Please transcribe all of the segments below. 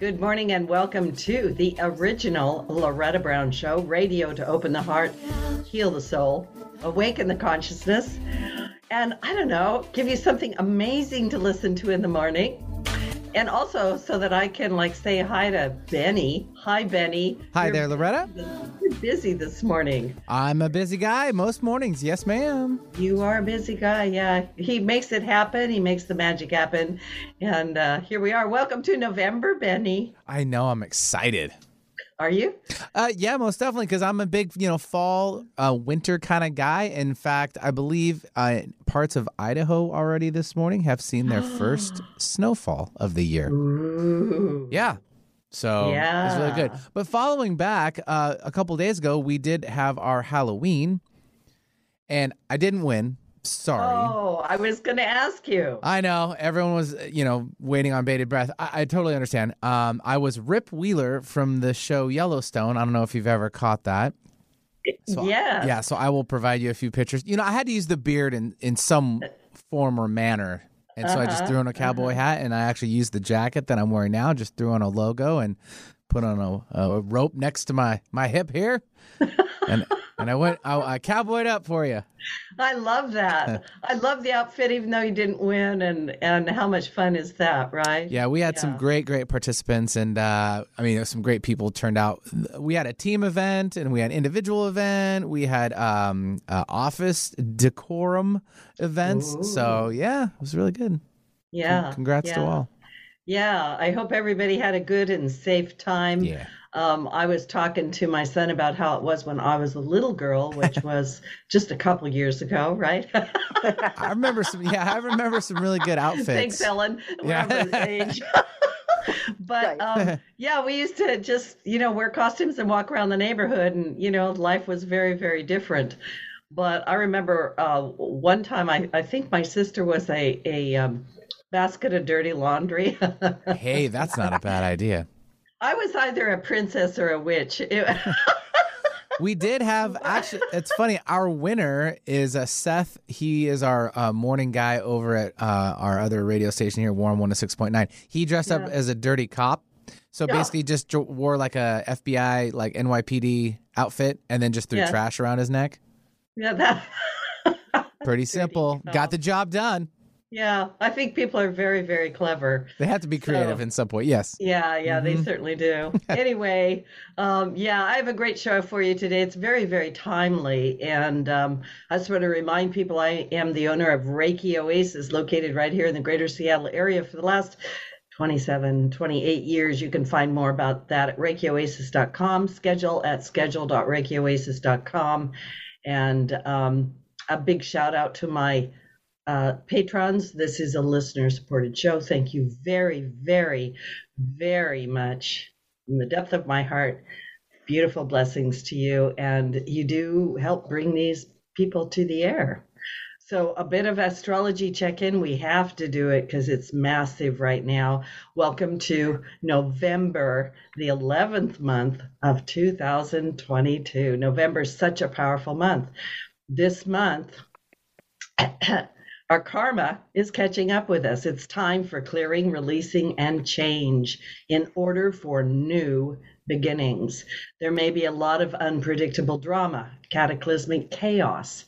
Good morning and welcome to the original Loretta Brown Show, radio to open the heart, heal the soul, awaken the consciousness, and I don't know, give you something amazing to listen to in the morning. And also so that I can like say hi to Benny. Hi, Benny. Hi You're there, Loretta. busy this morning. I'm a busy guy most mornings. Yes, ma'am. You are a busy guy, yeah. He makes it happen. He makes the magic happen. And uh, here we are. Welcome to November, Benny. I know. I'm excited. Are you? Uh, yeah, most definitely, because I'm a big, you know, fall, uh, winter kind of guy. In fact, I believe uh, parts of Idaho already this morning have seen their first snowfall of the year. Ooh. Yeah. So yeah. it's really good. But following back, uh, a couple days ago, we did have our Halloween, and I didn't win. Sorry. Oh, I was going to ask you. I know everyone was, you know, waiting on bated breath. I, I totally understand. Um, I was Rip Wheeler from the show Yellowstone. I don't know if you've ever caught that. So, yeah. Yeah. So I will provide you a few pictures. You know, I had to use the beard in in some form or manner, and so I just Uh-huh, threw on a cowboy hat, and I actually used the jacket that I'm wearing now. Just threw on a logo and put on a, a rope next to my my hip here, and and I went I, I cowboyed up for you. I love that. I love the outfit, even though you didn't win. And, and how much fun is that, right? Yeah, we had some great, great participants, and uh, I mean, some great people turned out. We had a team event, and we had individual event. We had um, uh, office decorum events. So yeah, it was really good. Yeah. Congrats to all. Yeah. I hope everybody had a good and safe time. Yeah. Um, I was talking to my son about how it was when I was a little girl, which was just a couple years ago, right? I remember some. Yeah, I remember some really good outfits. Thanks, Ellen. Yeah. age. but um, yeah, we used to just, you know, wear costumes and walk around the neighborhood, and you know, life was very, very different. But I remember uh, one time, I, I think my sister was a a um, basket of dirty laundry. Hey, that's not a bad idea. I was either a princess or a witch. It- We did have actually. It's funny. Our winner is uh, Seth. He is our uh, morning guy over at uh, our other radio station here, Warm One to Six Point Nine. He dressed up as a dirty cop. So Yeah. basically, just wore like a FBI, like NYPD outfit, and then just threw Yeah. trash around his neck. yeah, that. Pretty simple. Got the job done. Yeah, I think people are very, very clever. They have to be creative So- in some point. Yes. Yeah, yeah, they certainly do. anyway, um, yeah, I have a great show for you today. It's very, very timely. And um, I just want to remind people I am the owner of Reiki Oasis, located right here in the greater Seattle area for the last 27, 28 years. You can find more about that at ReikiOasis.com, schedule at schedule.reikioasis.com. And um, a big shout out to my uh, patrons. This is a listener supported show. Thank you very, very, very much from the depth of my heart. Beautiful blessings to you. And you do help bring these people to the air. So, a bit of astrology check in. We have to do it because it's massive right now. Welcome to November, the 11th month of 2022. November is such a powerful month. This month, our karma is catching up with us. It's time for clearing, releasing, and change in order for new beginnings. There may be a lot of unpredictable drama, cataclysmic chaos,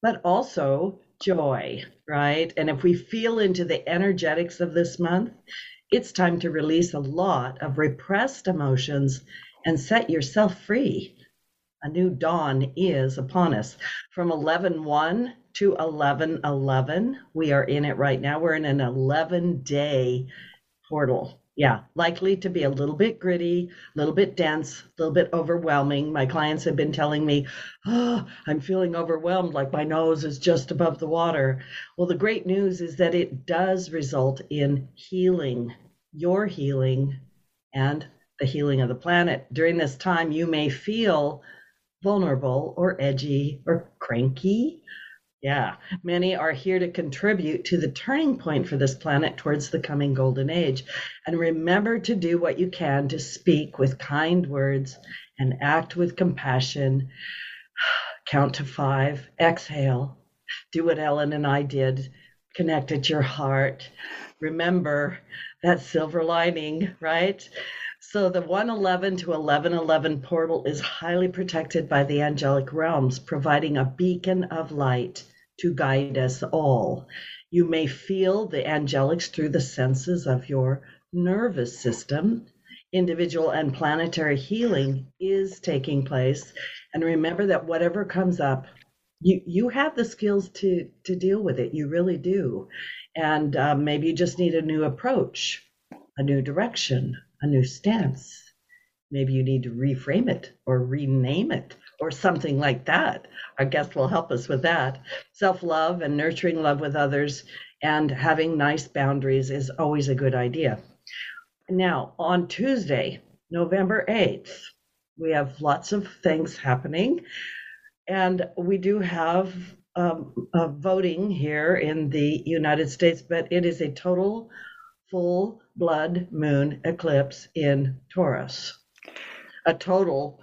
but also joy, right? And if we feel into the energetics of this month, it's time to release a lot of repressed emotions and set yourself free. A new dawn is upon us. From 11 1 to 11 11, we are in it right now. We're in an 11 day portal. Yeah, likely to be a little bit gritty, a little bit dense, a little bit overwhelming. My clients have been telling me, oh, I'm feeling overwhelmed, like my nose is just above the water. Well, the great news is that it does result in healing, your healing, and the healing of the planet. During this time, you may feel vulnerable or edgy or cranky. Yeah, many are here to contribute to the turning point for this planet towards the coming golden age. And remember to do what you can to speak with kind words and act with compassion. Count to five, exhale. Do what Ellen and I did. Connect at your heart. Remember that silver lining, right? So the 111 to 1111 portal is highly protected by the angelic realms, providing a beacon of light to guide us all. You may feel the angelics through the senses of your nervous system. Individual and planetary healing is taking place. And remember that whatever comes up, you, you have the skills to, to deal with it. You really do. And um, maybe you just need a new approach, a new direction, a new stance. Maybe you need to reframe it or rename it or something like that. Our guest will help us with that. Self love and nurturing love with others and having nice boundaries is always a good idea. Now, on Tuesday, November 8th, we have lots of things happening. And we do have um, voting here in the United States, but it is a total full blood moon eclipse in Taurus. A total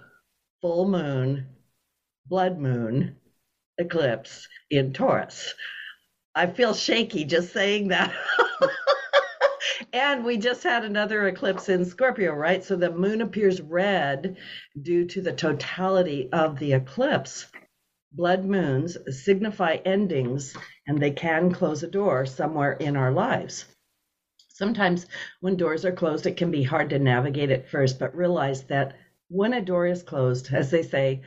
full moon, blood moon eclipse in Taurus. I feel shaky just saying that. and we just had another eclipse in Scorpio, right? So the moon appears red due to the totality of the eclipse. Blood moons signify endings and they can close a door somewhere in our lives. Sometimes when doors are closed, it can be hard to navigate at first, but realize that when a door is closed, as they say,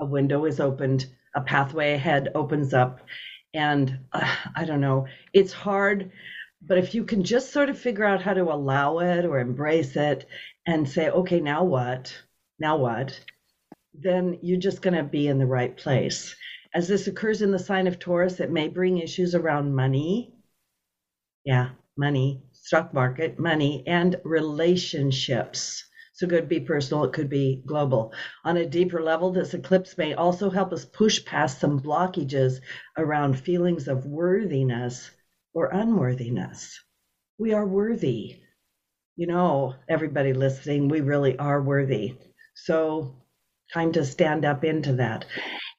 a window is opened, a pathway ahead opens up. And uh, I don't know, it's hard, but if you can just sort of figure out how to allow it or embrace it and say, okay, now what? Now what? Then you're just going to be in the right place. As this occurs in the sign of Taurus, it may bring issues around money. Yeah, money, stock market, money, and relationships. So it could be personal, it could be global. On a deeper level, this eclipse may also help us push past some blockages around feelings of worthiness or unworthiness. We are worthy. You know, everybody listening, we really are worthy. So, time to stand up into that.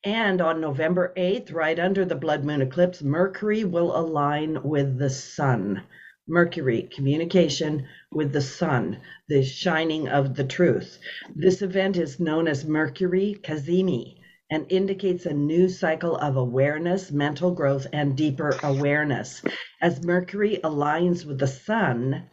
And on November 8th, right under the blood moon eclipse, Mercury will align with the sun. Mercury, communication with the sun, the shining of the truth. This event is known as Mercury Cazimi and indicates a new cycle of awareness, mental growth, and deeper awareness. As Mercury aligns with the sun,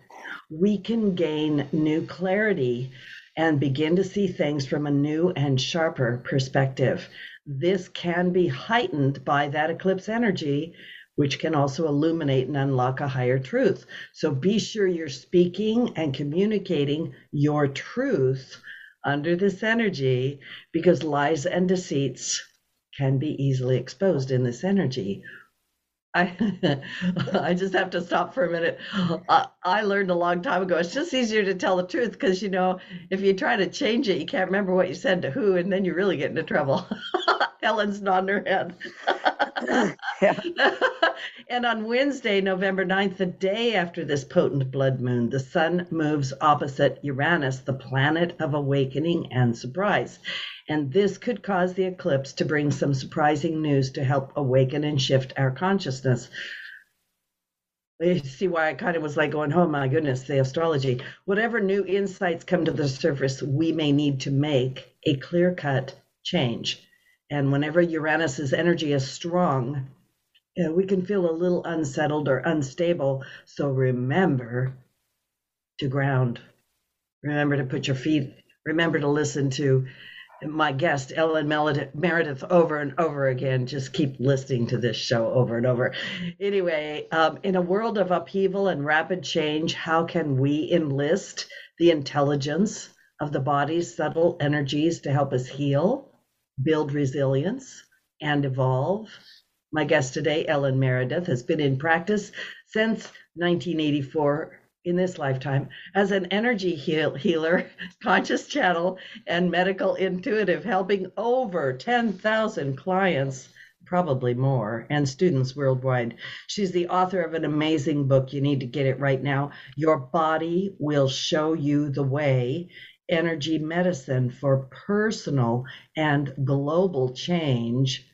we can gain new clarity and begin to see things from a new and sharper perspective. This can be heightened by that eclipse energy which can also illuminate and unlock a higher truth. So be sure you're speaking and communicating your truth under this energy because lies and deceits can be easily exposed in this energy. I I just have to stop for a minute. I, I learned a long time ago. It's just easier to tell the truth because you know if you try to change it, you can't remember what you said to who, and then you really get into trouble. Ellen's nodding her head. and on Wednesday, November 9th, the day after this potent blood moon, the sun moves opposite Uranus, the planet of awakening and surprise. And this could cause the eclipse to bring some surprising news to help awaken and shift our consciousness. You see why I kind of was like going, oh my goodness, the astrology. Whatever new insights come to the surface, we may need to make a clear cut change. And whenever Uranus's energy is strong, we can feel a little unsettled or unstable. So remember to ground. Remember to put your feet, remember to listen to my guest, Ellen Meredith, over and over again. Just keep listening to this show over and over. Anyway, um, in a world of upheaval and rapid change, how can we enlist the intelligence of the body's subtle energies to help us heal? Build resilience, and evolve. My guest today, Ellen Meredith, has been in practice since 1984 in this lifetime as an energy heal- healer, conscious channel, and medical intuitive, helping over 10,000 clients, probably more, and students worldwide. She's the author of an amazing book. You need to get it right now. Your body will show you the way energy medicine for personal and global change,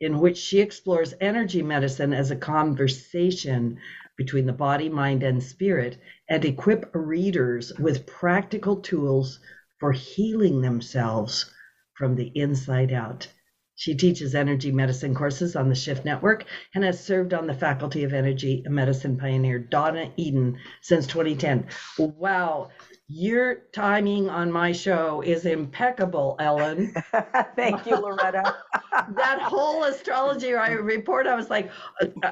in which she explores energy medicine as a conversation between the body, mind, and spirit, and equip readers with practical tools for healing themselves from the inside out. She teaches energy medicine courses on the Shift Network and has served on the faculty of energy medicine pioneer Donna Eden since 2010. Wow, your timing on my show is impeccable, Ellen. Thank you, Loretta. that whole astrology report, I was like,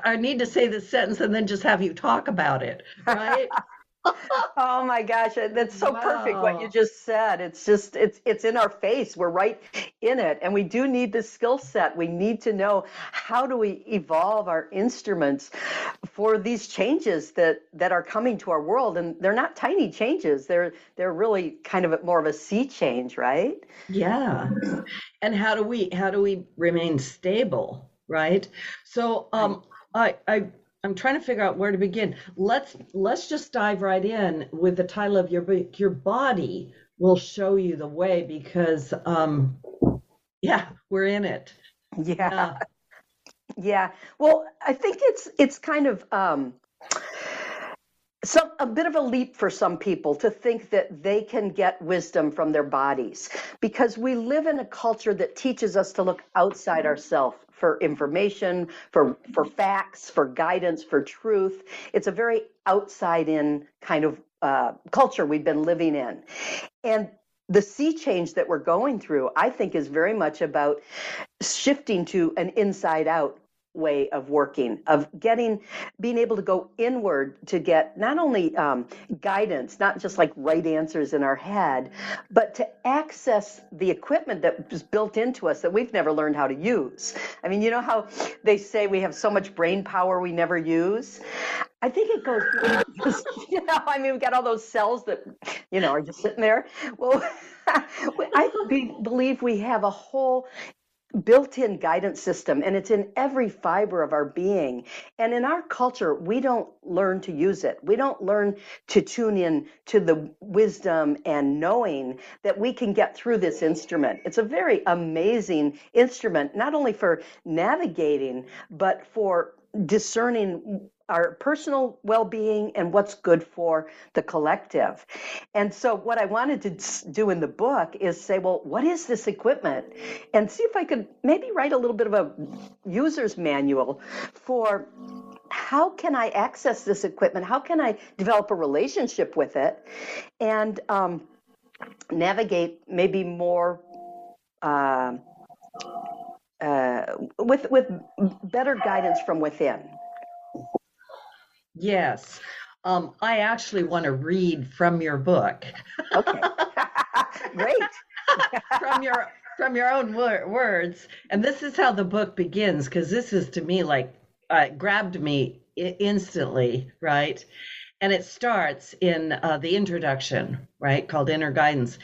I need to say this sentence and then just have you talk about it, right? oh my gosh, that's so wow. perfect what you just said. It's just it's it's in our face. We're right in it and we do need the skill set. We need to know how do we evolve our instruments for these changes that that are coming to our world and they're not tiny changes. They're they're really kind of more of a sea change, right? Yeah. And how do we how do we remain stable, right? So um I I I'm trying to figure out where to begin. Let's let's just dive right in with the title of your book. Your body will show you the way because um yeah, we're in it. Yeah. yeah. Well, I think it's it's kind of um some a bit of a leap for some people to think that they can get wisdom from their bodies because we live in a culture that teaches us to look outside ourselves for information, for for facts, for guidance, for truth. It's a very outside in kind of uh, culture we've been living in, and the sea change that we're going through, I think, is very much about shifting to an inside out way of working of getting being able to go inward to get not only um, guidance not just like right answers in our head but to access the equipment that was built into us that we've never learned how to use i mean you know how they say we have so much brain power we never use I think it goes, you know, I mean, we've got all those cells that, you know, are just sitting there. Well, I believe we have a whole built-in guidance system and it's in every fiber of our being. And in our culture we don't learn to use it. We don't learn to tune in to the wisdom and knowing that we can get through this instrument. It's a very amazing instrument not only for navigating but for discerning our personal well-being and what's good for the collective. And so what i wanted to do in the book is say well what is this equipment? And see if i could maybe write a little bit of a user's manual for how can i access this equipment? How can i develop a relationship with it? And um, navigate maybe more uh, uh, with with better guidance from within Yes. Um, I actually want to read from your book. Okay. Great. from your from your own wor- words, and this is how the book begins because this is to me like uh, grabbed me I- instantly, right? And it starts in uh, the introduction, right, called Inner Guidance.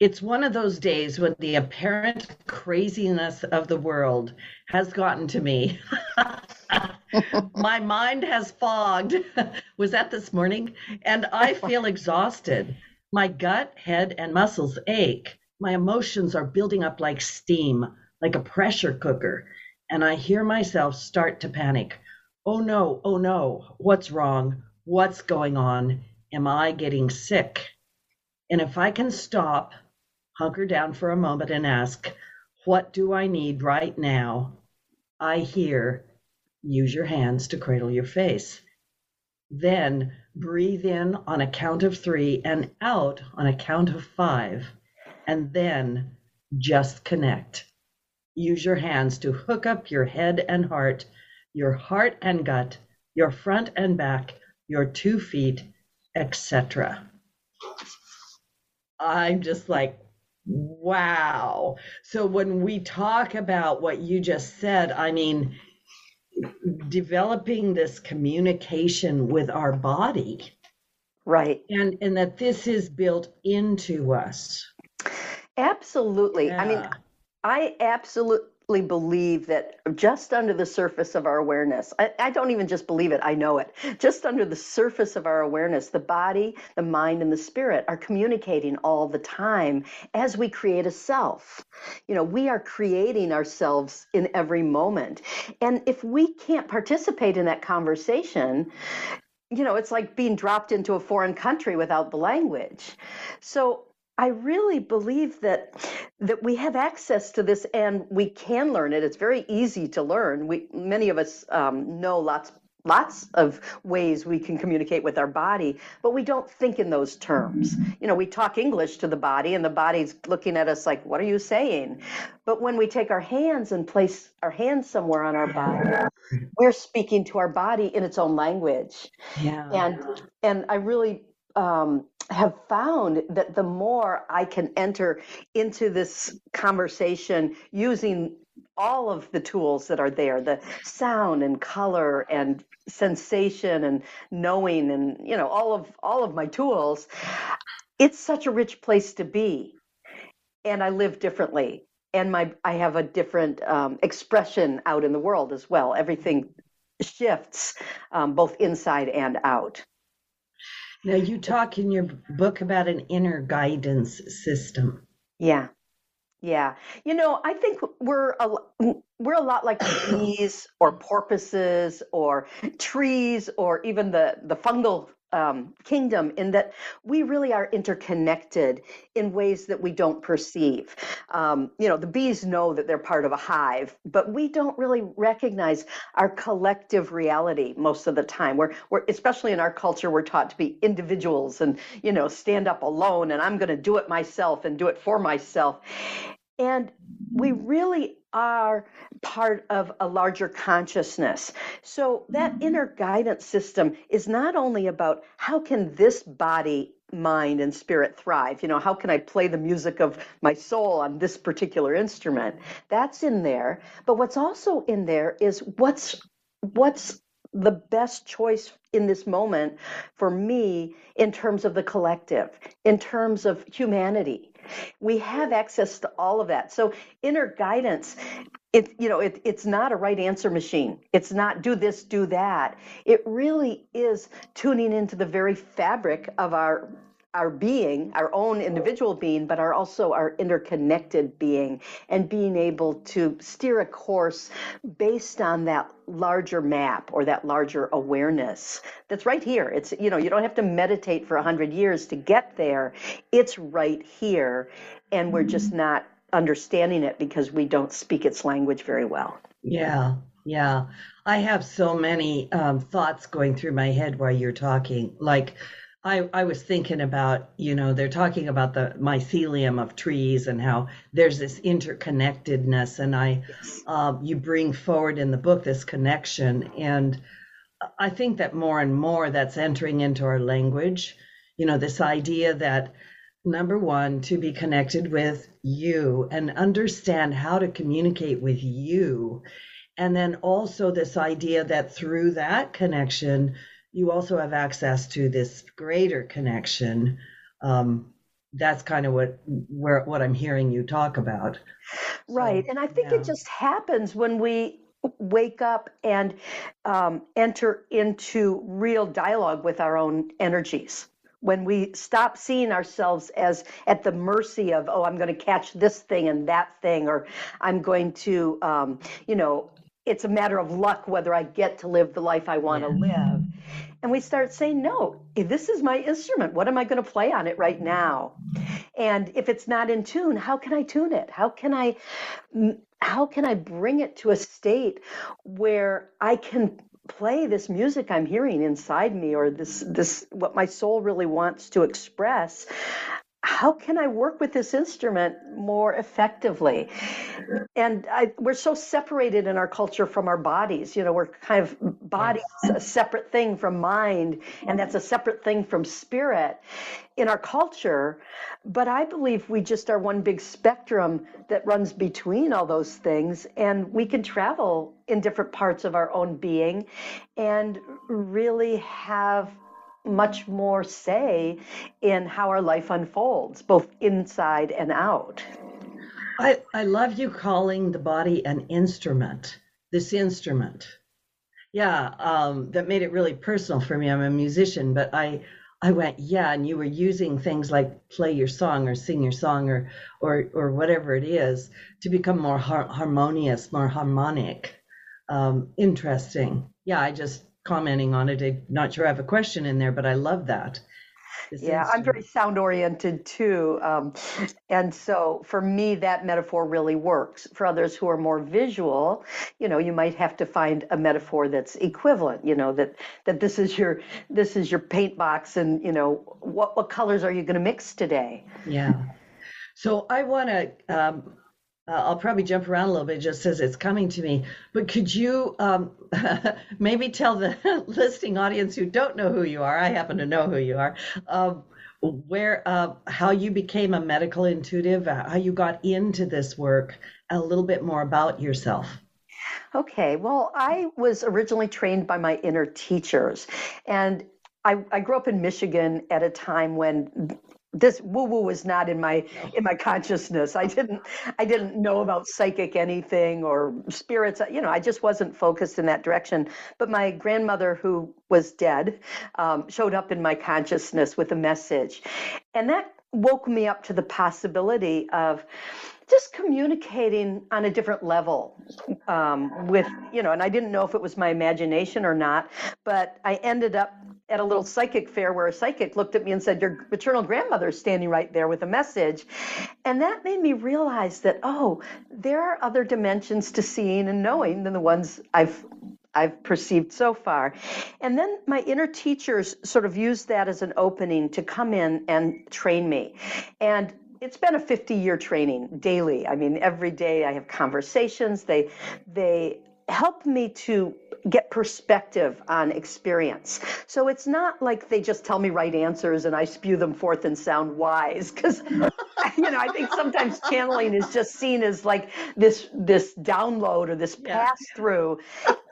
It's one of those days when the apparent craziness of the world has gotten to me. My mind has fogged. Was that this morning? And I feel exhausted. My gut, head, and muscles ache. My emotions are building up like steam, like a pressure cooker. And I hear myself start to panic. Oh no, oh no, what's wrong? What's going on? Am I getting sick? And if I can stop, hunker down for a moment, and ask, What do I need right now? I hear Use your hands to cradle your face. Then breathe in on a count of three and out on a count of five. And then just connect. Use your hands to hook up your head and heart, your heart and gut, your front and back, your two feet, etc. I'm just like, wow. So when we talk about what you just said, I mean, developing this communication with our body. Right. And and that this is built into us. Absolutely. Yeah. i mean i absolutely believe that just under the surface of our awareness, I, I, don't even just believe it, I know it. Just under the surface of our awareness, the body, the mind, and the spirit are communicating all the time as we create a self. You know, we are creating ourselves in every moment. And if we can't participate in that conversation, you know, it's like being dropped into a foreign country without the language. So I really believe that that we have access to this and we can learn it. It's very easy to learn. We many of us um, know lots lots of ways we can communicate with our body, but we don't think in those terms. You know, we talk English to the body and the body's looking at us like, what are you saying? But when we take our hands and place our hands somewhere on our body, we're speaking to our body in its own language. Yeah. And and I really um, have found that the more I can enter into this conversation using all of the tools that are there the sound and color and sensation and knowing and you know all of all of my tools it's such a rich place to be. And i live differently. And my i have a different um, expression out in the world as well. Everything shifts um, both inside and out now, you talk in your book about an inner guidance system. Yeah. Yeah. You know, I think we're a, we're a lot like bees or porpoises or trees or even the, the fungal um, kingdom in that we really are interconnected in ways that we don't perceive. Um, you know, the bees know that they're part of a hive, but we don't really recognize our collective reality most of the time. We're, we're especially in our culture, we're taught to be individuals and, you know, stand up alone and I'm going to do it myself and do it for myself. And we really are part of a larger consciousness. So that mm-hmm. inner guidance system is not only about how can this body mind and spirit thrive? You know how can i play the music of my soul on this particular instrument? That's in there. But what's also in there is what's what's the best choice in this moment for me in terms of the collective in terms of humanity we have access to all of that. So inner guidance it you know it, it's not a right answer machine it's not do this do that it really is tuning into the very fabric of our our being, our own individual being, but are also our interconnected being, and being able to steer a course based on that larger map or that larger awareness that's right here. It's, you know, you don't have to meditate for a 100 years to get there. It's right here, and we're just not understanding it because we don't speak its language very well. Yeah, yeah. I have so many um, thoughts going through my head while you're talking. Like, I, I was thinking about, you know, they're talking about the mycelium of trees and how there's this interconnectedness. And I, uh, you bring forward in the book this connection. And I think that more and more that's entering into our language, you know, this idea that number one, to be connected with you and understand how to communicate with you. And then also this idea that through that connection, you also have access to this greater connection. Um, that's kind of what where what I'm hearing you talk about. Right, so, and I think yeah. it just happens when we wake up and um, enter into real dialogue with our own energies when we stop seeing ourselves as at the mercy of oh i'm going to catch this thing and that thing or i'm going to um, you know it's a matter of luck whether I get to live the life I want to yeah. live. And we start saying, no, eh, this is my instrument. What am I going to play on it right now? And if it's not in tune, how can I tune it? How can I mm, how can I bring it to a state where I can play this music I'm hearing inside me or this this what my soul really wants to express how can I work with this instrument more effectively? And I, we're so separated in our culture from our bodies. You know, we're kind of bodies a separate thing from mind, and that's a separate thing from spirit in our culture. But I believe we just are one big spectrum that runs between all those things, and we can travel in different parts of our own being and really have much more say in how our life unfolds, both inside and out. I, I love you calling the body an instrument, this instrument. Yeah, um, that made it really personal for me. I'm a musician, but I I went, yeah, and you were using things like play your song or sing your song or or or whatever it is to become more har- harmonious, more harmonic. Um, interesting. Yeah, I just commenting on it. I'm not sure I have a question in there, but I love that yeah, I'm very sound oriented too. Um, and so for me, that metaphor really works. For others who are more visual, you know, you might have to find a metaphor that's equivalent, you know, that, that this is your, this is your paint box and, you know, what, what colors are you going to mix today? Yeah. So I want to um, uh, I'll probably jump around a little bit just as it's coming to me. But could you um, maybe tell the listening audience who don't know who you are? I happen to know who you are. Uh, where, uh, how you became a medical intuitive, uh, how you got into this work, a little bit more about yourself. Okay, well, I was originally trained by my inner teachers, and I, I, grew up in Michigan at a time when this woo woo was not in my in my consciousness. I didn't i didn't know about psychic anything or spirits. You know i just wasn't focused in that direction. But my grandmother who was dead um, showed up in my consciousness with a message. And that woke me up to the possibility of just communicating on a different level um, with you know and i didn't know if it was my imagination or not but i ended up at a little psychic fair where a psychic looked at me and said, Your maternal grandmother is standing right there with a message. And that made me realize that, oh, there are other dimensions to seeing and knowing than the ones I've I've perceived so far. And then my inner teachers sort of used that as an opening to come in and train me. And it's been a 50 year training daily. I mean, every day I have conversations. They they help me to get perspective on experience. So it's not like they just tell me right answers and I spew them forth and sound wise because you know, I think sometimes channeling is just seen as like this this download or this yeah. pass through.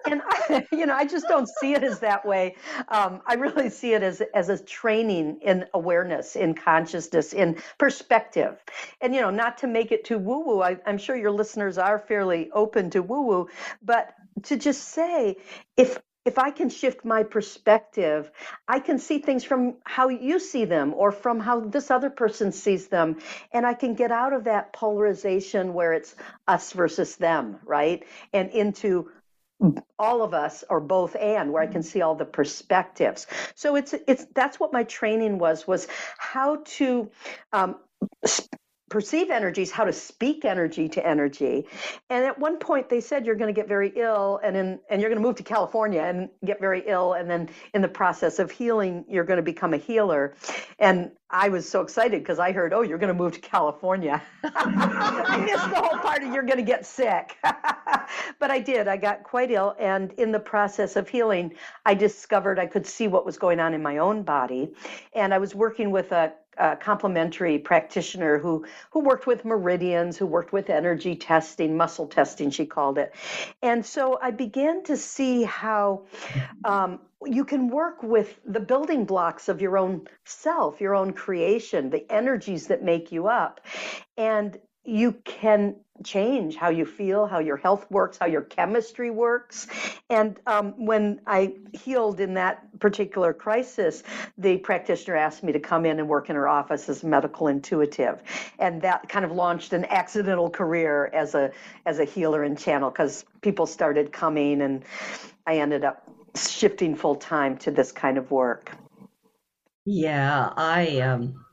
And I, you know, I just don't see it as that way. Um, I really see it as as a training in awareness, in consciousness, in perspective. And you know, not to make it too woo woo. I'm sure your listeners are fairly open to woo woo, but to just say if if I can shift my perspective, I can see things from how you see them or from how this other person sees them. And I can get out of that polarization where it's us versus them, right? And into all of us or both and where i can see all the perspectives. So it's it's that's what my training was was how to um, perceive energies, how to speak energy to energy. And at one point they said you're going to get very ill and in, and you're going to move to California and get very ill and then in the process of healing you're going to become a healer. And I was so excited because I heard, "Oh, you're going to move to California." I missed the whole part of you're going to get sick. but I did. I got quite ill and in the process of healing, I discovered I could see what was going on in my own body. And I was working with a uh, complementary practitioner who who worked with meridians, who worked with energy testing, muscle testing, she called it. And so I began to see how um, you can work with the building blocks of your own self, your own creation, the energies that make you up, and you can change how you feel, how your health works, how your chemistry works. And um, when I healed in that particular crisis, the practitioner asked me to come in and work in her office as medical intuitive, and that kind of launched an accidental career as a as a healer and channel because people started coming, and I ended up shifting full time to this kind of work. Yeah, I um,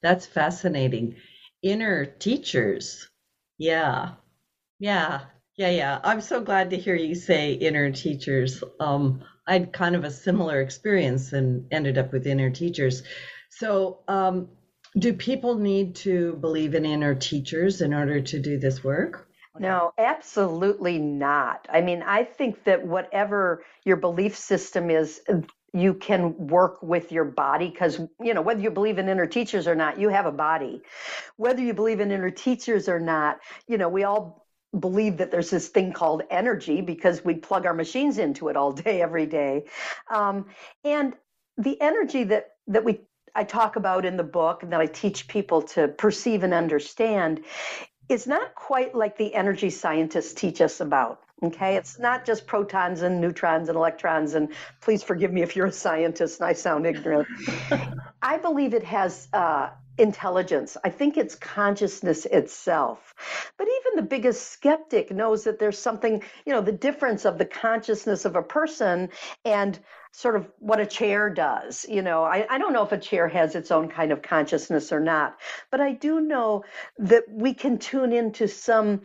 that's fascinating. Inner teachers yeah. Yeah. Yeah, yeah. I'm so glad to hear you say inner teachers. Um, I had kind of a similar experience and ended up with inner teachers. So, um, do people need to believe in inner teachers in order to do this work? No, absolutely not. I mean, I think that whatever your belief system is, you can work with your body because you know whether you believe in inner teachers or not you have a body whether you believe in inner teachers or not you know we all believe that there's this thing called energy because we plug our machines into it all day every day um, and the energy that that we I talk about in the book and that I teach people to perceive and understand is not quite like the energy scientists teach us about. Okay, it's not just protons and neutrons and electrons. And please forgive me if you're a scientist and I sound ignorant. I believe it has uh, intelligence. I think it's consciousness itself. But even the biggest skeptic knows that there's something, you know, the difference of the consciousness of a person and sort of what a chair does. You know, I, I don't know if a chair has its own kind of consciousness or not, but I do know that we can tune into some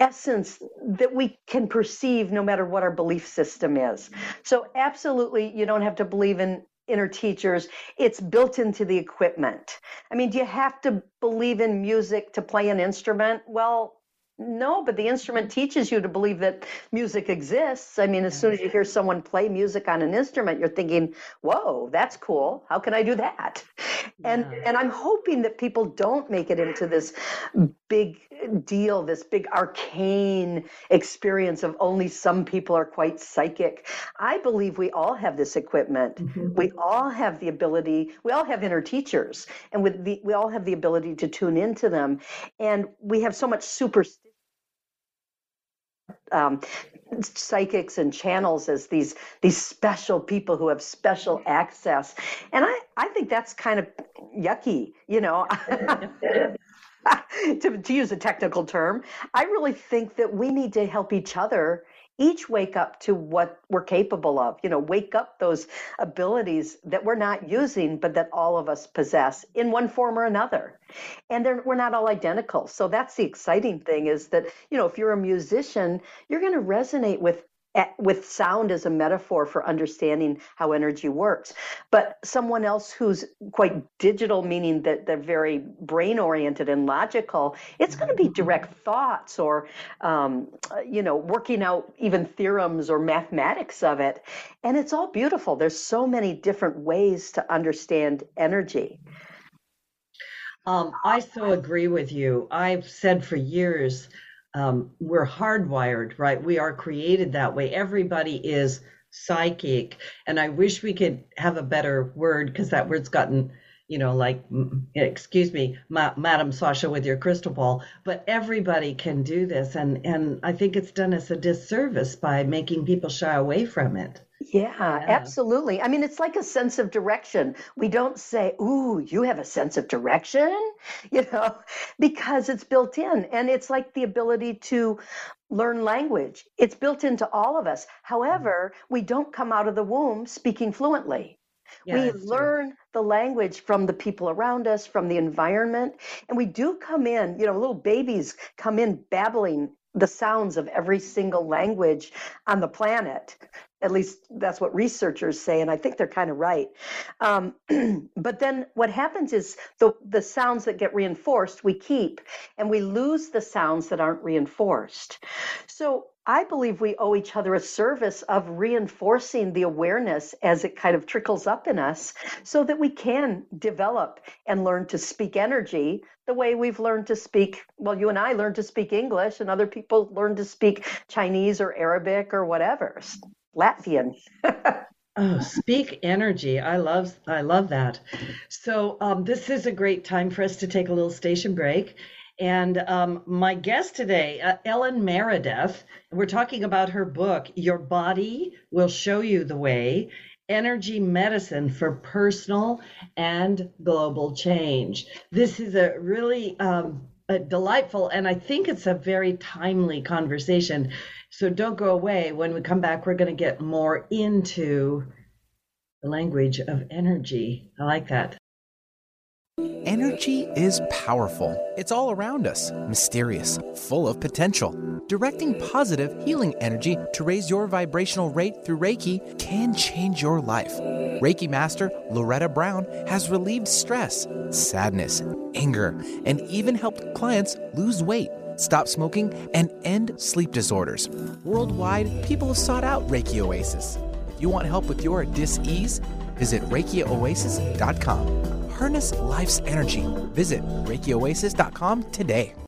essence that we can perceive no matter what our belief system is. So, absolutely, you don't have to believe in inner teachers. It's built into the equipment. I mean, do you have to believe in music to play an instrument? Well, no, but the instrument teaches you to believe that music exists. I mean, as soon as you hear someone play music on an instrument, you're thinking, "Whoa, that's cool. How can I do that?" And yeah. and I'm hoping that people don't make it into this big deal, this big arcane experience of only some people are quite psychic. I believe we all have this equipment. Mm-hmm. We all have the ability. We all have inner teachers, and with the, we all have the ability to tune into them. And we have so much superstition um, psychics and channels as these these special people who have special access. And i i think that's kind of yucky you know? To, to use a technical term i really think that we need to help each other each wake up to what we're capable of you know wake up those abilities that we're not using but that all of us possess in one form or another. And we're not all identical. So that's the exciting thing is that you know if you're a musician you're going to resonate with with sound as a metaphor for understanding how energy works. But someone else who's quite digital, meaning that they're very brain oriented and logical, it's going to be direct thoughts or, um, you know, working out even theorems or mathematics of it. And it's all beautiful. There's so many different ways to understand energy. Um, I so agree with you. I've said for years um, we're hardwired, right? We are created that way. Everybody is psychic. And I wish we could have a better word because that word's gotten, you know, like, excuse me, Ma- Madam Sasha with your crystal ball. But everybody can do this. And, and I think it's done us a disservice by making people shy away from it. Yeah, yeah, absolutely. I mean, it's like a sense of direction. We don't say, Ooh, you have a sense of direction, you know, because it's built in. And it's like the ability to learn language. It's built into all of us. Mm-hmm. However, we don't come out of the womb speaking fluently. Yeah, we learn true. the language from the people around us, from the environment, and we do come in, you know, little babies come in babbling the sounds of every single language on the planet. At least that's what researchers say, and I think they're kind of right. Um, but then what happens is the, the sounds that get reinforced, we keep, and we lose the sounds that aren't reinforced. So I believe we owe each other a service of reinforcing the awareness as it kind of trickles up in us so that we can develop and learn to speak energy the way we've learned to speak. Well, you and I learned to speak English, and other people learn to speak Chinese or Arabic or whatever, Latvian. Oh, speak energy. I love I love that. So um, this is a great time for us to take a little station break. And um, my guest today, uh, Ellen Meredith, we're talking about her book, Your Body Will Show You the Way Energy Medicine for Personal and Global Change. This is a really um, a delightful, and I think it's a very timely conversation. So don't go away. When we come back, we're going to get more into the language of energy. I like that. Energy is powerful. It's all around us, mysterious, full of potential. Directing positive, healing energy to raise your vibrational rate through Reiki can change your life. Reiki Master Loretta Brown has relieved stress, sadness, anger, and even helped clients lose weight, stop smoking, and end sleep disorders. Worldwide, people have sought out Reiki Oasis. If you want help with your dis-ease, visit ReikiOasis.com harness life's energy. Visit ReikiOasis.com today.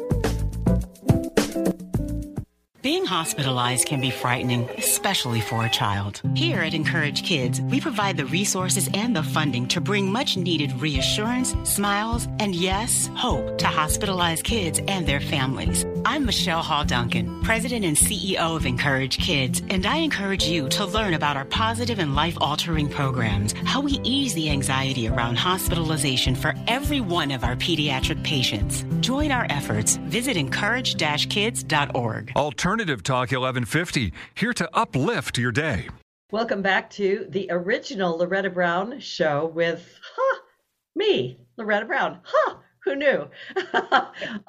Being hospitalized can be frightening, especially for a child. Here at Encourage Kids, we provide the resources and the funding to bring much needed reassurance, smiles, and yes, hope to hospitalized kids and their families. I'm Michelle Hall Duncan, President and CEO of Encourage Kids, and I encourage you to learn about our positive and life altering programs, how we ease the anxiety around hospitalization for every one of our pediatric patients. Join our efforts. Visit encourage kids.org. Alternative Talk 1150, here to uplift your day. Welcome back to the original Loretta Brown show with huh, me, Loretta Brown. Huh, who knew?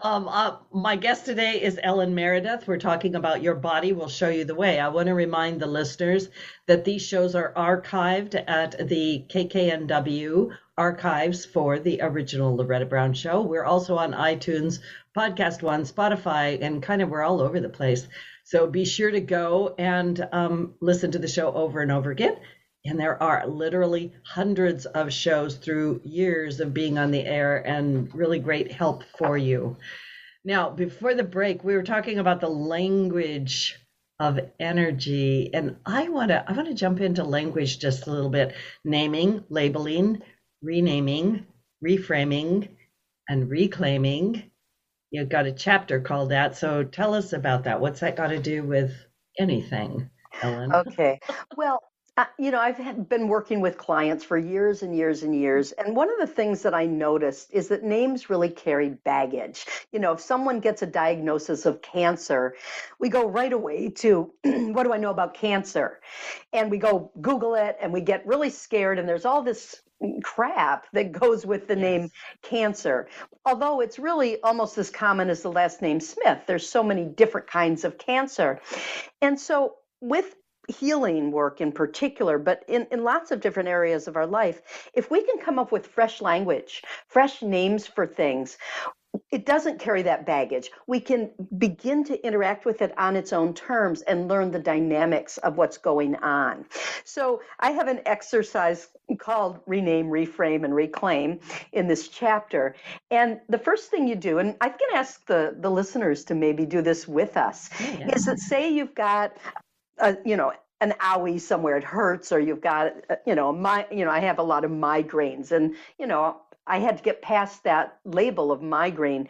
um, uh, my guest today is Ellen Meredith. We're talking about Your Body Will Show You the Way. I want to remind the listeners that these shows are archived at the KKNW archives for the original Loretta Brown show. We're also on iTunes, Podcast One, Spotify, and kind of we're all over the place. So be sure to go and um, listen to the show over and over again. And there are literally hundreds of shows through years of being on the air and really great help for you. Now, before the break, we were talking about the language of energy and I want to I want to jump into language just a little bit naming, labeling, renaming, reframing and reclaiming. You've got a chapter called that. So tell us about that. What's that got to do with anything, Ellen? Okay. Well, uh, you know, I've been working with clients for years and years and years. And one of the things that I noticed is that names really carry baggage. You know, if someone gets a diagnosis of cancer, we go right away to what do I know about cancer? And we go Google it and we get really scared. And there's all this crap that goes with the yes. name cancer. Although it's really almost as common as the last name Smith, there's so many different kinds of cancer. And so, with healing work in particular, but in, in lots of different areas of our life, if we can come up with fresh language, fresh names for things, it doesn't carry that baggage. We can begin to interact with it on its own terms and learn the dynamics of what's going on. So, I have an exercise called Rename, Reframe, and Reclaim in this chapter. And the first thing you do, and I can ask the, the listeners to maybe do this with us, oh, yeah. is that say you've got a, you know, an owie somewhere. It hurts or you've got uh, you know my you know i have a lot of migraines and you know i had to get past that label of migraine.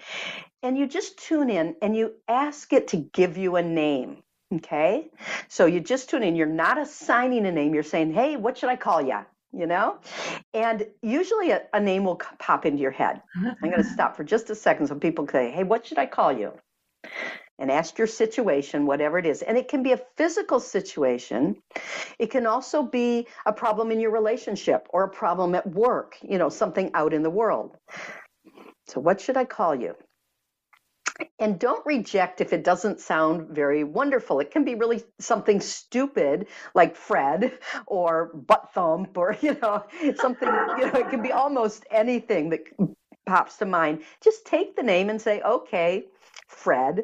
And you just tune in and you ask it to give you a name okay? So you just tune in. You're not assigning a name. You're saying hey what should i call you you know? And usually a, a name will pop into your head. I'm going to stop for just a second so people can say hey what should i call you and ask your situation, whatever it is. And it can be a physical situation. It can also be a problem in your relationship or a problem at work, you know, something out in the world. So, what should I call you? And don't reject if it doesn't sound very wonderful. It can be really something stupid like Fred or butt thump or, you know, something, you know, it can be almost anything that pops to mind. Just take the name and say, okay, Fred,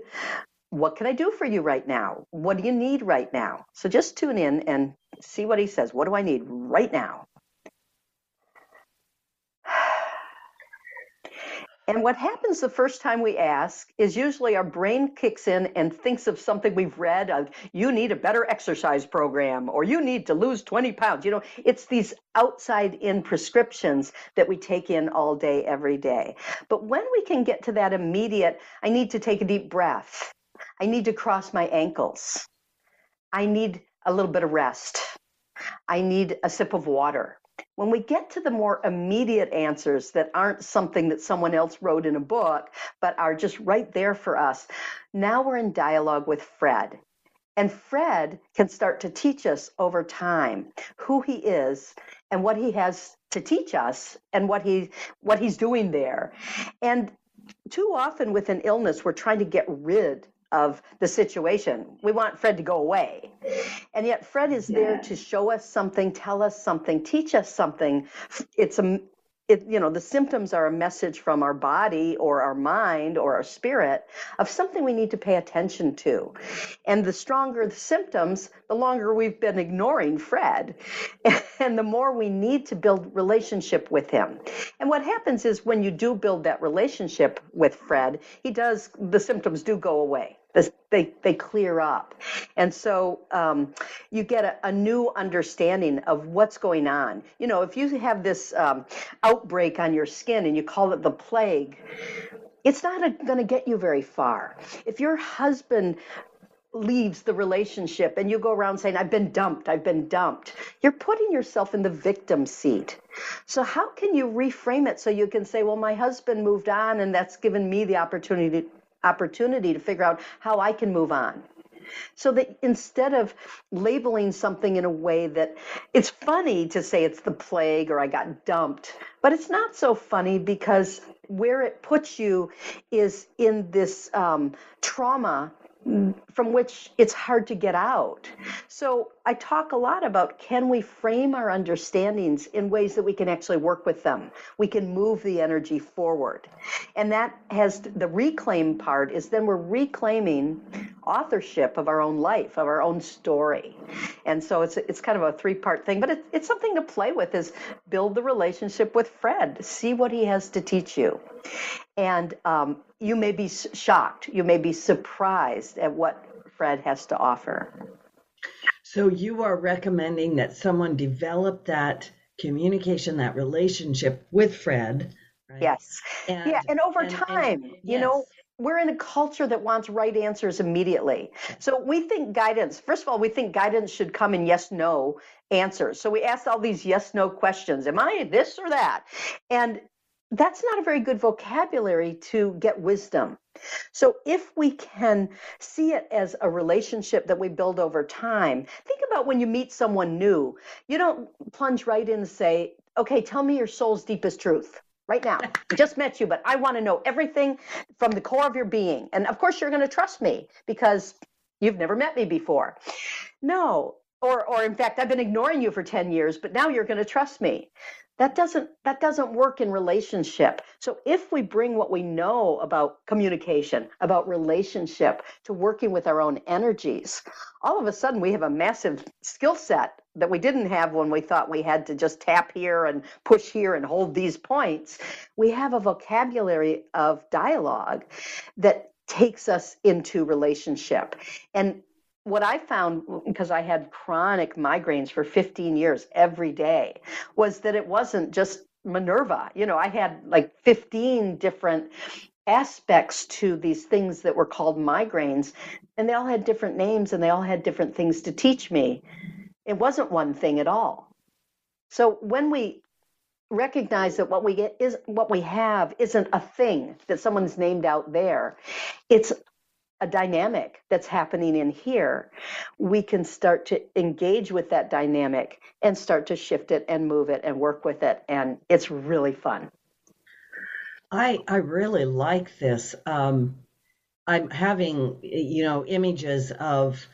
what can I do for you right now? What do you need right now? So just tune in and see what he says. What do I need right now? And what happens the first time we ask is usually our brain kicks in and thinks of something we've read of you need a better exercise program or you need to lose 20 pounds. You know, it's these outside in prescriptions that we take in all day, every day. But when we can get to that immediate, I need to take a deep breath, I need to cross my ankles, I need a little bit of rest, I need a sip of water. When we get to the more immediate answers that aren't something that someone else wrote in a book, but are just right there for us, now we're in dialogue with Fred. And Fred can start to teach us over time who he is and what he has to teach us and what he what he's doing there. And too often with an illness we're trying to get rid of the situation. We want Fred to go away. And yet Fred is there to show us something, tell us something, teach us something. It's a it, you know, the symptoms are a message from our body or our mind or our spirit of something we need to pay attention to. And the stronger the symptoms, the longer we've been ignoring Fred, and the more we need to build relationship with him. And what happens is when you do build that relationship with Fred, he does, the symptoms do go away they they clear up. And so um, you get a, a, new understanding of what's going on. You know if you have this um, outbreak on your skin and you call it the plague it's not going to get you very far. If your husband leaves the relationship and you go around saying i've been dumped i've been dumped you're putting yourself in the victim seat. So how can you reframe it so you can say well my husband moved on and that's given me the opportunity opportunity to figure out how I can move on. So that instead of labeling something in a way that it's funny to say it's the plague or I got dumped, but it's not so funny because where it puts you is in this um, trauma from which it's hard to get out. So I talk a lot about can we frame our understandings in ways that we can actually work with them? We can move the energy forward. And that has the reclaim part is then we're reclaiming authorship of our own life, of our own story. And so it's it's kind of a three-part thing, but it's, it's something to play with is build the relationship with Fred, see what he has to teach you. And um, you may be shocked, you may be surprised at what Fred has to offer. So you are recommending that someone develop that communication, that relationship with Fred. Right? Yes. And, yeah, and over and, time, and, yes. you know, we're in a culture that wants right answers immediately. So we think guidance, first of all, we think guidance should come in yes, no answers. So we ask all these yes, no questions. Am I this or that? And that's not a very good vocabulary to get wisdom. So, if we can see it as a relationship that we build over time, think about when you meet someone new. You don't plunge right in and say, Okay, tell me your soul's deepest truth right now. I just met you, but I want to know everything from the core of your being. And of course, you're going to trust me because you've never met me before. No, or or in fact i've been ignoring you for 10 years but now you're going to trust me that doesn't that doesn't work in relationship. So if we bring what we know about communication about relationship to working with our own energies all of a sudden we have a massive skill set that we didn't have when we thought we had to just tap here and push here and hold these points. We have a vocabulary of dialogue that takes us into relationship. And what I found, because I had chronic migraines for 15 years every day, was that it wasn't just Minerva. You know, I had like 15 different aspects to these things that were called migraines, and they all had different names and they all had different things to teach me. It wasn't one thing at all. So when we recognize that what we get is what we have isn't a thing that someone's named out there, it's a dynamic that's happening in here, we can start to engage with that dynamic and start to shift it and move it and work with it. And it's really fun. I, I really like this. Um, I'm having, you know, images of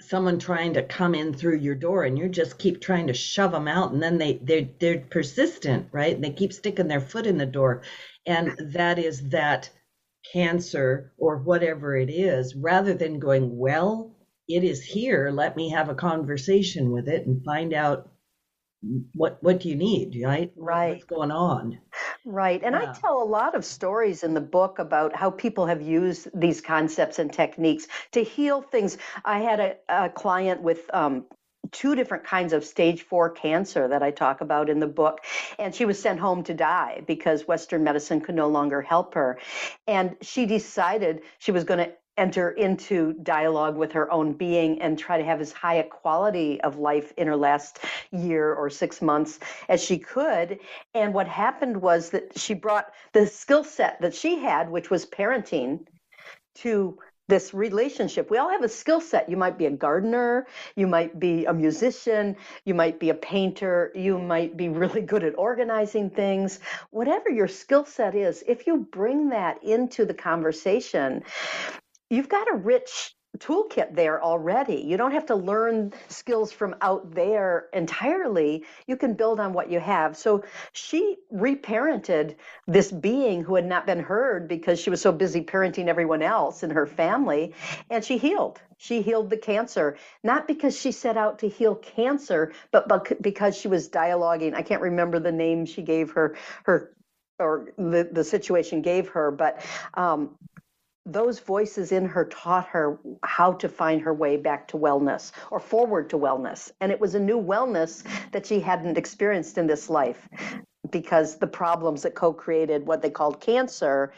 someone trying to come in through your door and you just keep trying to shove them out and then they they're, they're persistent right they keep sticking their foot in the door and that is that cancer or whatever it is, rather than going, well, it is here. Let me have a conversation with it and find out what what do you need, right? Right. What's going on? Right. And yeah. I tell a lot of stories in the book about how people have used these concepts and techniques to heal things. I had a, a client with um, two different kinds of stage four cancer that I talk about in the book. And she was sent home to die because Western medicine could no longer help her. And she decided she was going to enter into dialogue with her own being and try to have as high a quality of life in her last year or six months as she could. And what happened was that she brought the skill set that she had, which was parenting, to this relationship. We all have a skill set. You might be a gardener, you might be a musician, you might be a painter, you might be really good at organizing things. Whatever your skill set is, if you bring that into the conversation, you've got a rich toolkit there already. You don't have to learn skills from out there entirely. You can build on what you have. So she reparented this being who had not been heard because she was so busy parenting everyone else in her family, and she healed. She healed the cancer, not because she set out to heal cancer, but because she was dialoguing. I can't remember the name she gave her her or the, the situation gave her, but um, those voices in her taught her how to find her way back to wellness or forward to wellness. And it was a new wellness that she hadn't experienced in this life because the problems that co created what they called cancer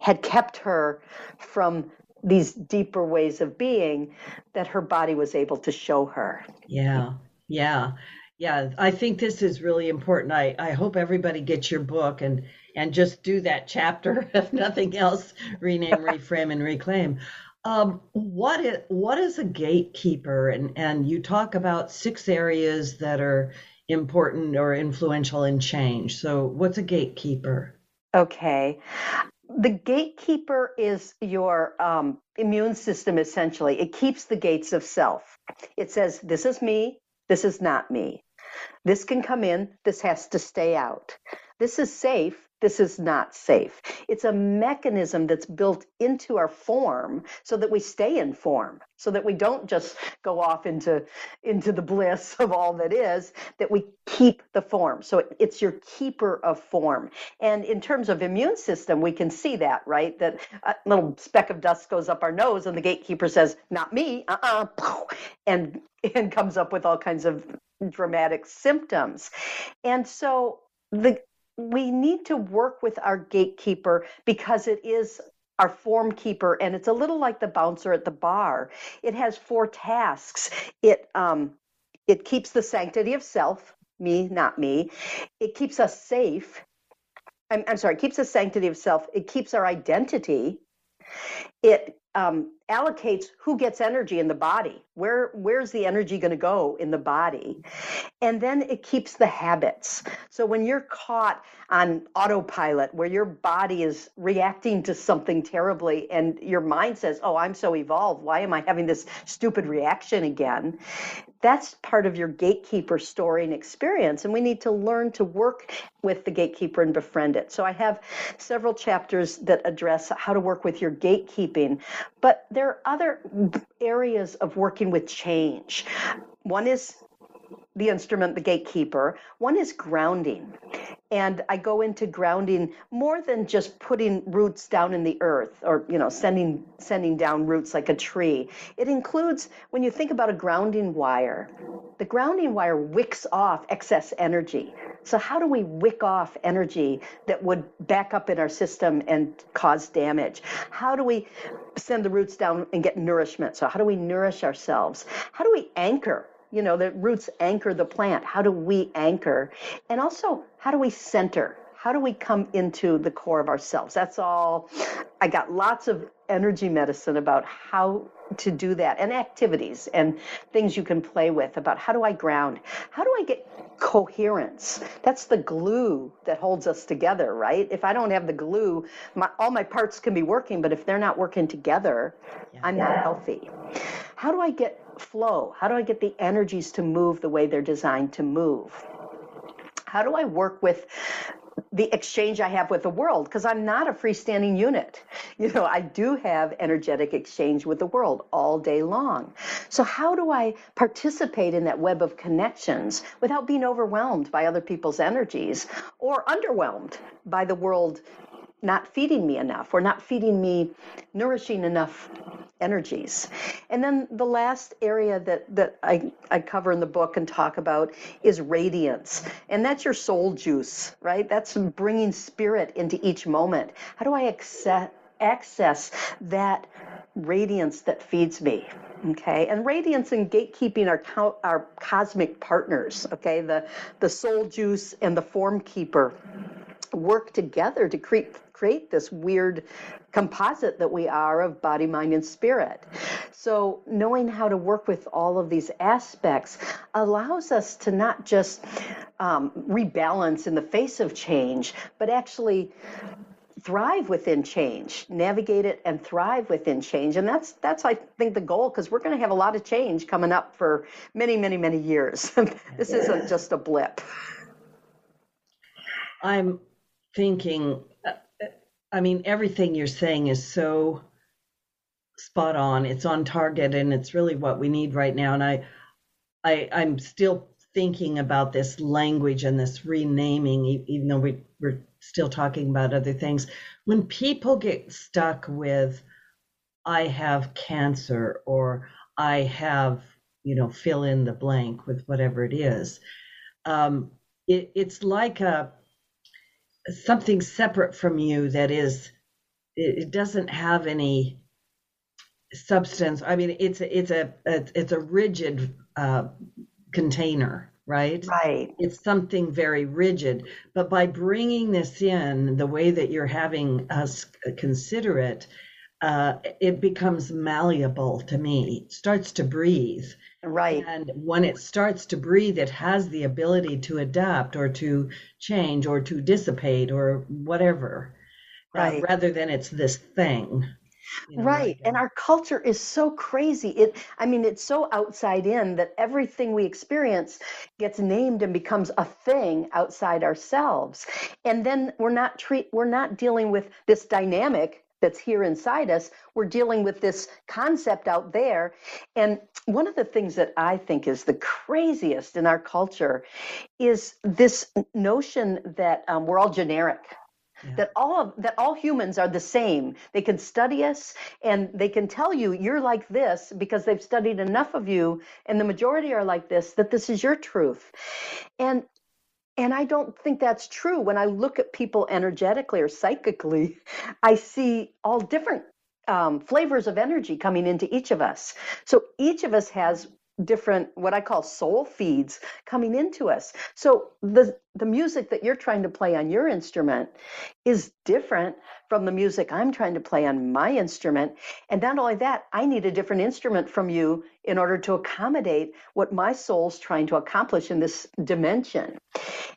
had kept her from these deeper ways of being that her body was able to show her. Yeah, yeah. Yeah, I think this is really important. I, I hope everybody gets your book and and just do that chapter, if nothing else, rename, reframe, and reclaim. Um, what is what is a gatekeeper? And and you talk about six areas that are important or influential in change. So what's a gatekeeper? Okay. The gatekeeper is your um, immune system, essentially. It keeps the gates of self. It says, This is me, this is not me. This can come in, this has to stay out. This is safe, this is not safe. It's a mechanism that's built into our form so that we stay in form, so that we don't just go off into, into the bliss of all that is, that we keep the form. So it's your keeper of form. And in terms of immune system, we can see that, right? That a little speck of dust goes up our nose and the gatekeeper says, not me, uh-uh, and, and comes up with all kinds of dramatic symptoms. And so the we need to work with our gatekeeper because it is our form keeper and it's a little like the bouncer at the bar. It has four tasks. It um it keeps the sanctity of self me not me. It keeps us safe. I'm, I'm sorry it keeps the sanctity of self. It keeps our identity. It um, allocates who gets energy in the body. Where where's the energy going to go in the body? And then it keeps the habits. So when you're caught on autopilot where your body is reacting to something terribly and your mind says oh i'm so evolved. Why am i having this stupid reaction again? That's part of your gatekeeper story and experience and we need to learn to work with the gatekeeper and befriend it. So i have several chapters that address how to work with your gatekeeping but there are other areas of working with change. One is the instrument, the gatekeeper. One is grounding. And I go into grounding more than just putting roots down in the earth or, you know, sending sending down roots like a tree. It includes when you think about a grounding wire, the grounding wire wicks off excess energy. So how do we wick off energy that would back up in our system and cause damage? How do we send the roots down and get nourishment? So how do we nourish ourselves? How do we anchor you know, the roots anchor the plant. How do we anchor? And also, how do we center? How do we come into the core of ourselves? That's all. I got lots of energy medicine about how to do that and activities and things you can play with about how do I ground? How do I get coherence? That's the glue that holds us together, right? If I don't have the glue, my, all my parts can be working, but if they're not working together, yeah. I'm not healthy. How do I get flow? How do I get the energies to move the way they're designed to move? How do I work with the exchange I have with the world because I'm not a freestanding unit. You know, I do have energetic exchange with the world all day long. So, how do I participate in that web of connections without being overwhelmed by other people's energies or underwhelmed by the world not feeding me enough or not feeding me nourishing enough energies. And then the last area that, that I, I cover in the book and talk about is radiance. And that's your soul juice, right? That's bringing spirit into each moment. How do I access, access that radiance that feeds me? okay and radiance and gatekeeping are co- are cosmic partners okay the the soul juice and the form keeper work together to create create this weird composite that we are of body, mind, and spirit. So, knowing how to work with all of these aspects allows us to not just um, rebalance in the face of change, but actually thrive within change, navigate it and thrive within change. And that's that's I think the goal because we're going to have a lot of change coming up for many, many, many years. this isn't just a blip. I'm thinking I mean everything you're saying is so spot on. It's on target and it's really what we need right now and I I I'm still thinking about this language and this renaming even though we, we're still talking about other things. When people get stuck with, I have cancer or I have, you know, fill in the blank with whatever it is, um, it, it's like a something separate from you that is, it, it doesn't have any substance. I mean, it's a, it's a, a it's a rigid uh, container right? Right. It's something very rigid. But by bringing this in the way that you're having us consider it, uh, it becomes malleable to me, it starts to breathe. Right. And when it starts to breathe, it has the ability to adapt or to change or to dissipate or whatever, uh, right. uh, rather than it's this thing. You know, right. And our culture is so crazy. It I mean it's so outside in that everything we experience gets named and becomes a thing outside ourselves. And then we're not treat we're not dealing with this dynamic that's here inside us. We're dealing with this concept out there. And one of the things that I think is the craziest in our culture is this notion that um, we're all generic yeah. that all of that all humans are the same they can study us and they can tell you you're like this because they've studied enough of you and the majority are like this that this is your truth and and I don't think that's true. When I look at people energetically or psychically, I see all different um, flavors of energy coming into each of us. So each of us has different what I call soul feeds coming into us. So the the music that you're trying to play on your instrument is different from the music I'm trying to play on my instrument. And not only that, I need a different instrument from you in order to accommodate what my soul's trying to accomplish in this dimension.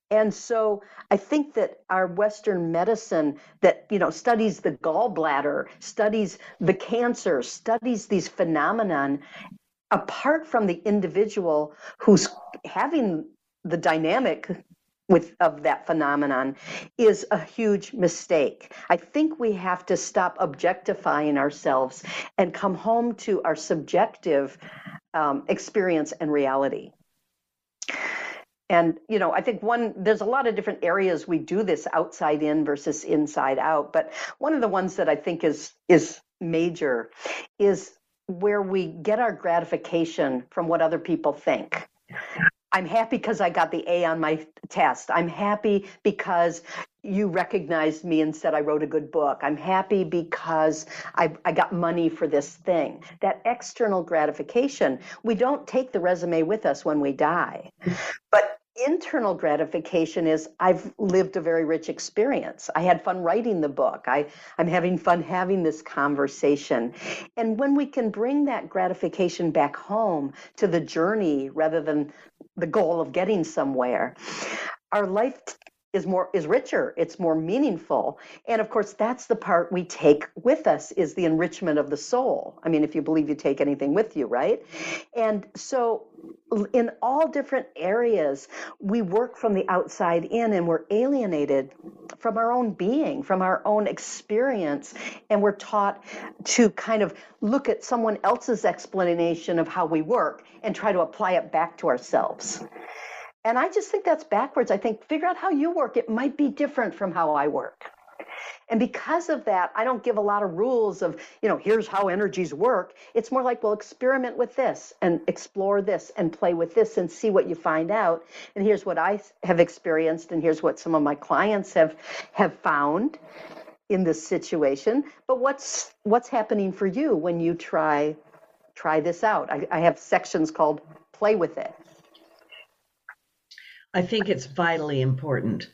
And so I think that our Western medicine that, you know, studies the gallbladder, studies the cancer, studies these phenomenon apart from the individual who's having the dynamic with of that phenomenon is a huge mistake. I think we have to stop objectifying ourselves and come home to our subjective um, experience and reality. And you know, I think one there's a lot of different areas we do this outside in versus inside out, but one of the ones that I think is is major is where we get our gratification from what other people think. I'm happy because I got the A on my test. I'm happy because you recognized me and said I wrote a good book. I'm happy because I, I got money for this thing. That external gratification, we don't take the resume with us when we die. But internal gratification is I've lived a very rich experience. I had fun writing the book. I, I'm having fun having this conversation. And when we can bring that gratification back home to the journey rather than the goal of getting somewhere, our life is more is richer it's more meaningful. And of course that's the part we take with us is the enrichment of the soul. I mean if you believe you take anything with you right? And so in all different areas we work from the outside in and we're alienated from our own being from our own experience. And we're taught to kind of look at someone else's explanation of how we work and try to apply it back to ourselves and I just think that's backwards. I think figure out how you work. It might be different from how I work. And because of that, I don't give a lot of rules of, you know, here's how energies work. It's more like, well, experiment with this and explore this and play with this and see what you find out. And here's what I have experienced and here's what some of my clients have have found in this situation. But what's what's happening for you when you try try this out? I, I have sections called play with it I think it's vitally important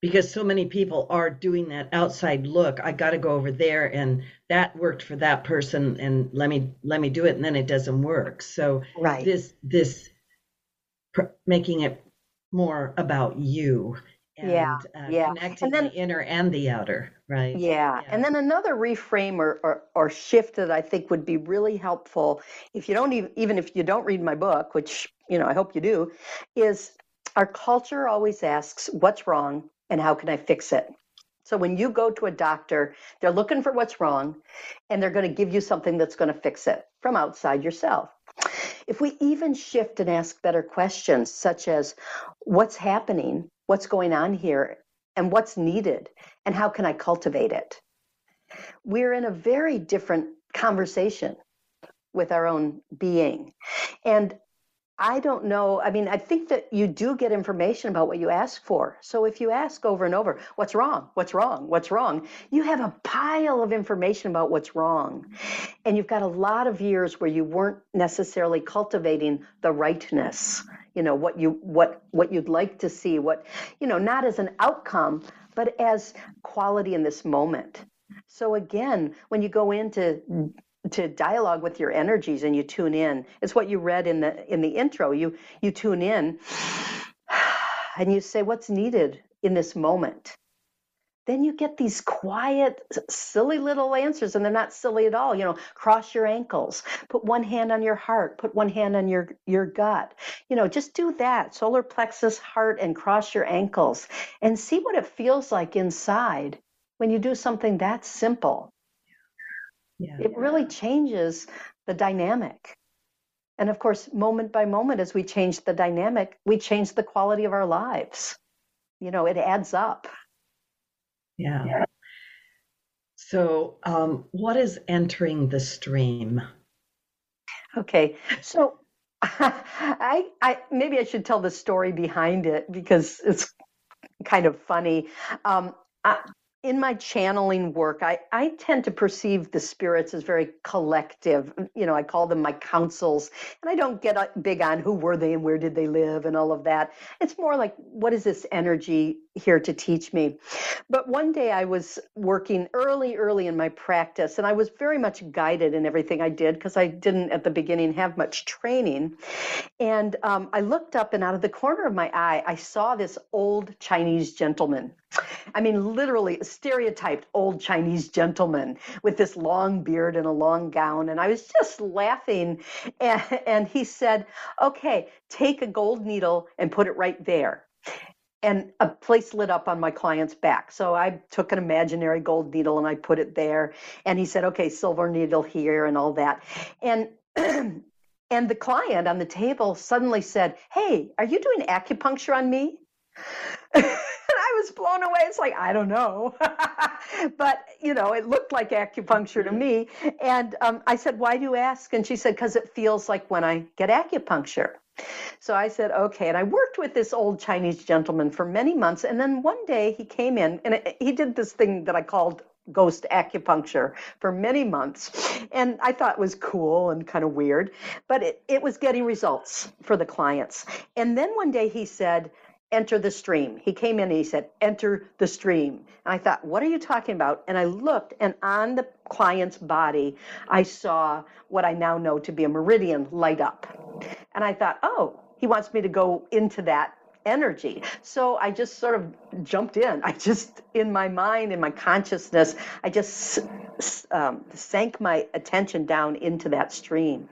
because so many people are doing that outside look. I got to go over there and that worked for that person and let me let me do it and then it doesn't work. So right. this this pr- making it more about you and Yeah, uh, yeah. connecting And then- the inner and the outer, right? Yeah. And then another reframe or, or, or shift that I think would be really helpful if you don't even, even if you don't read my book, which, you know, I hope you do, is our culture always asks, what's wrong and how can I fix it? So when you go to a doctor, they're looking for what's wrong and they're going to give you something that's going to fix it from outside yourself. If we even shift and ask better questions, such as what's happening, what's going on here, and what's needed, and how can I cultivate it? We're in a very different conversation with our own being. And I don't know. I mean, I think that you do get information about what you ask for. So if you ask over and over, what's wrong? What's wrong? What's wrong? You have a pile of information about what's wrong. And you've got a lot of years where you weren't necessarily cultivating the rightness, you know, what you what what you'd like to see, what, you know, not as an outcome, but as quality in this moment. So again, when you go into to dialogue with your energies and you tune in. It's what you read in the in the intro. You you tune in and you say what's needed in this moment? Then you get these quiet silly little answers and they're not silly at all. You know cross your ankles. Put one hand on your heart. Put one hand on your your gut. You know just do that. Solar plexus heart and cross your ankles and see what it feels like inside when you do something that simple Yeah. it really changes the dynamic. And of course, moment by moment, as we change the dynamic, we change the quality of our lives. You know, it adds up. Yeah. So, um, what is entering the stream? Okay, so I, I maybe I should tell the story behind it because it's kind of funny. Um, I, in my channeling work, I, I tend to perceive the spirits as very collective. You know, I call them my councils, and I don't get uh, big on who were they and where did they live and all of that. It's more like, what is this energy here to teach me? But one day I was working early, early in my practice, and I was very much guided in everything I did because I didn't at the beginning have much training. And um, I looked up, and out of the corner of my eye, I saw this old Chinese gentleman. I mean, literally a stereotyped old Chinese gentleman with this long beard and a long gown. And I was just laughing. And, and he said, Okay, take a gold needle and put it right there and a place lit up on my client's back. So I took an imaginary gold needle and I put it there. And he said, okay, silver needle here and all that. And and the client on the table suddenly said, Hey, are you doing acupuncture on me? Was blown away. It's like, I don't know. but, you know, it looked like acupuncture to me. And um, I said, Why do you ask? And she said, Because it feels like when I get acupuncture. So I said, okay. And I worked with this old Chinese gentleman for many months. And then one day he came in and it, he did this thing that I called ghost acupuncture for many months. And I thought it was cool and kind of weird, but it, it was getting results for the clients. And then one day he said, enter the stream. He came in and he said, enter the stream. And I thought, what are you talking about? And I looked, and on the client's body, I saw what I now know to be a meridian light up. And I thought, oh, he wants me to go into that energy. So I just sort of jumped in. I just, in my mind, in my consciousness, I just um, sank my attention down into that stream.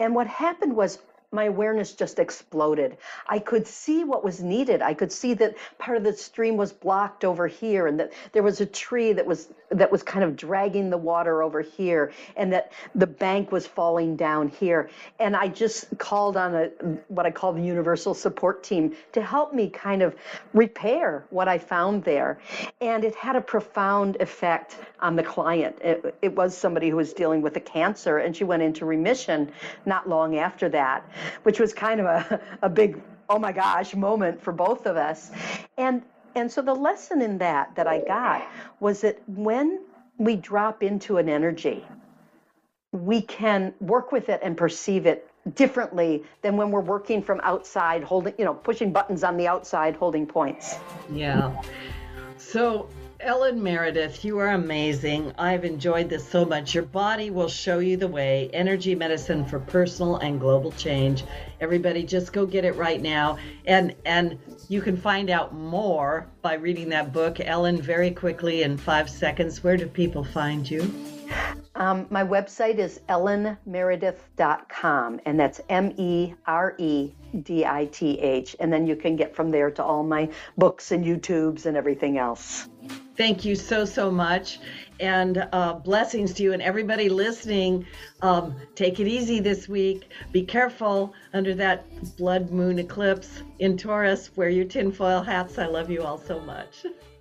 And what happened was my awareness just exploded. I could see what was needed. I could see that part of the stream was blocked over here and that there was a tree that was that was kind of dragging the water over here and that the bank was falling down here. And I just called on a what I call the universal support team to help me kind of repair what I found there. And it had a profound effect on the client. It, it was somebody who was dealing with a cancer and she went into remission not long after that which was kind of a, a big oh my gosh moment for both of us and and so the lesson in that that i got was that when we drop into an energy we can work with it and perceive it differently than when we're working from outside holding you know pushing buttons on the outside holding points Yeah. So Ellen Meredith, you are amazing. I've enjoyed this so much. Your body will show you the way. Energy medicine for personal and global change. Everybody just go get it right now. And and you can find out more by reading that book, Ellen, very quickly in five seconds. Where do people find you? Um, my website is ellenmeredith.com, and that's M E R E D I T H. And then you can get from there to all my books and YouTubes and everything else. Thank you so, so much. And uh, blessings to you and everybody listening. Um, take it easy this week. Be careful under that blood moon eclipse in Taurus. Wear your tinfoil hats. I love you all so much.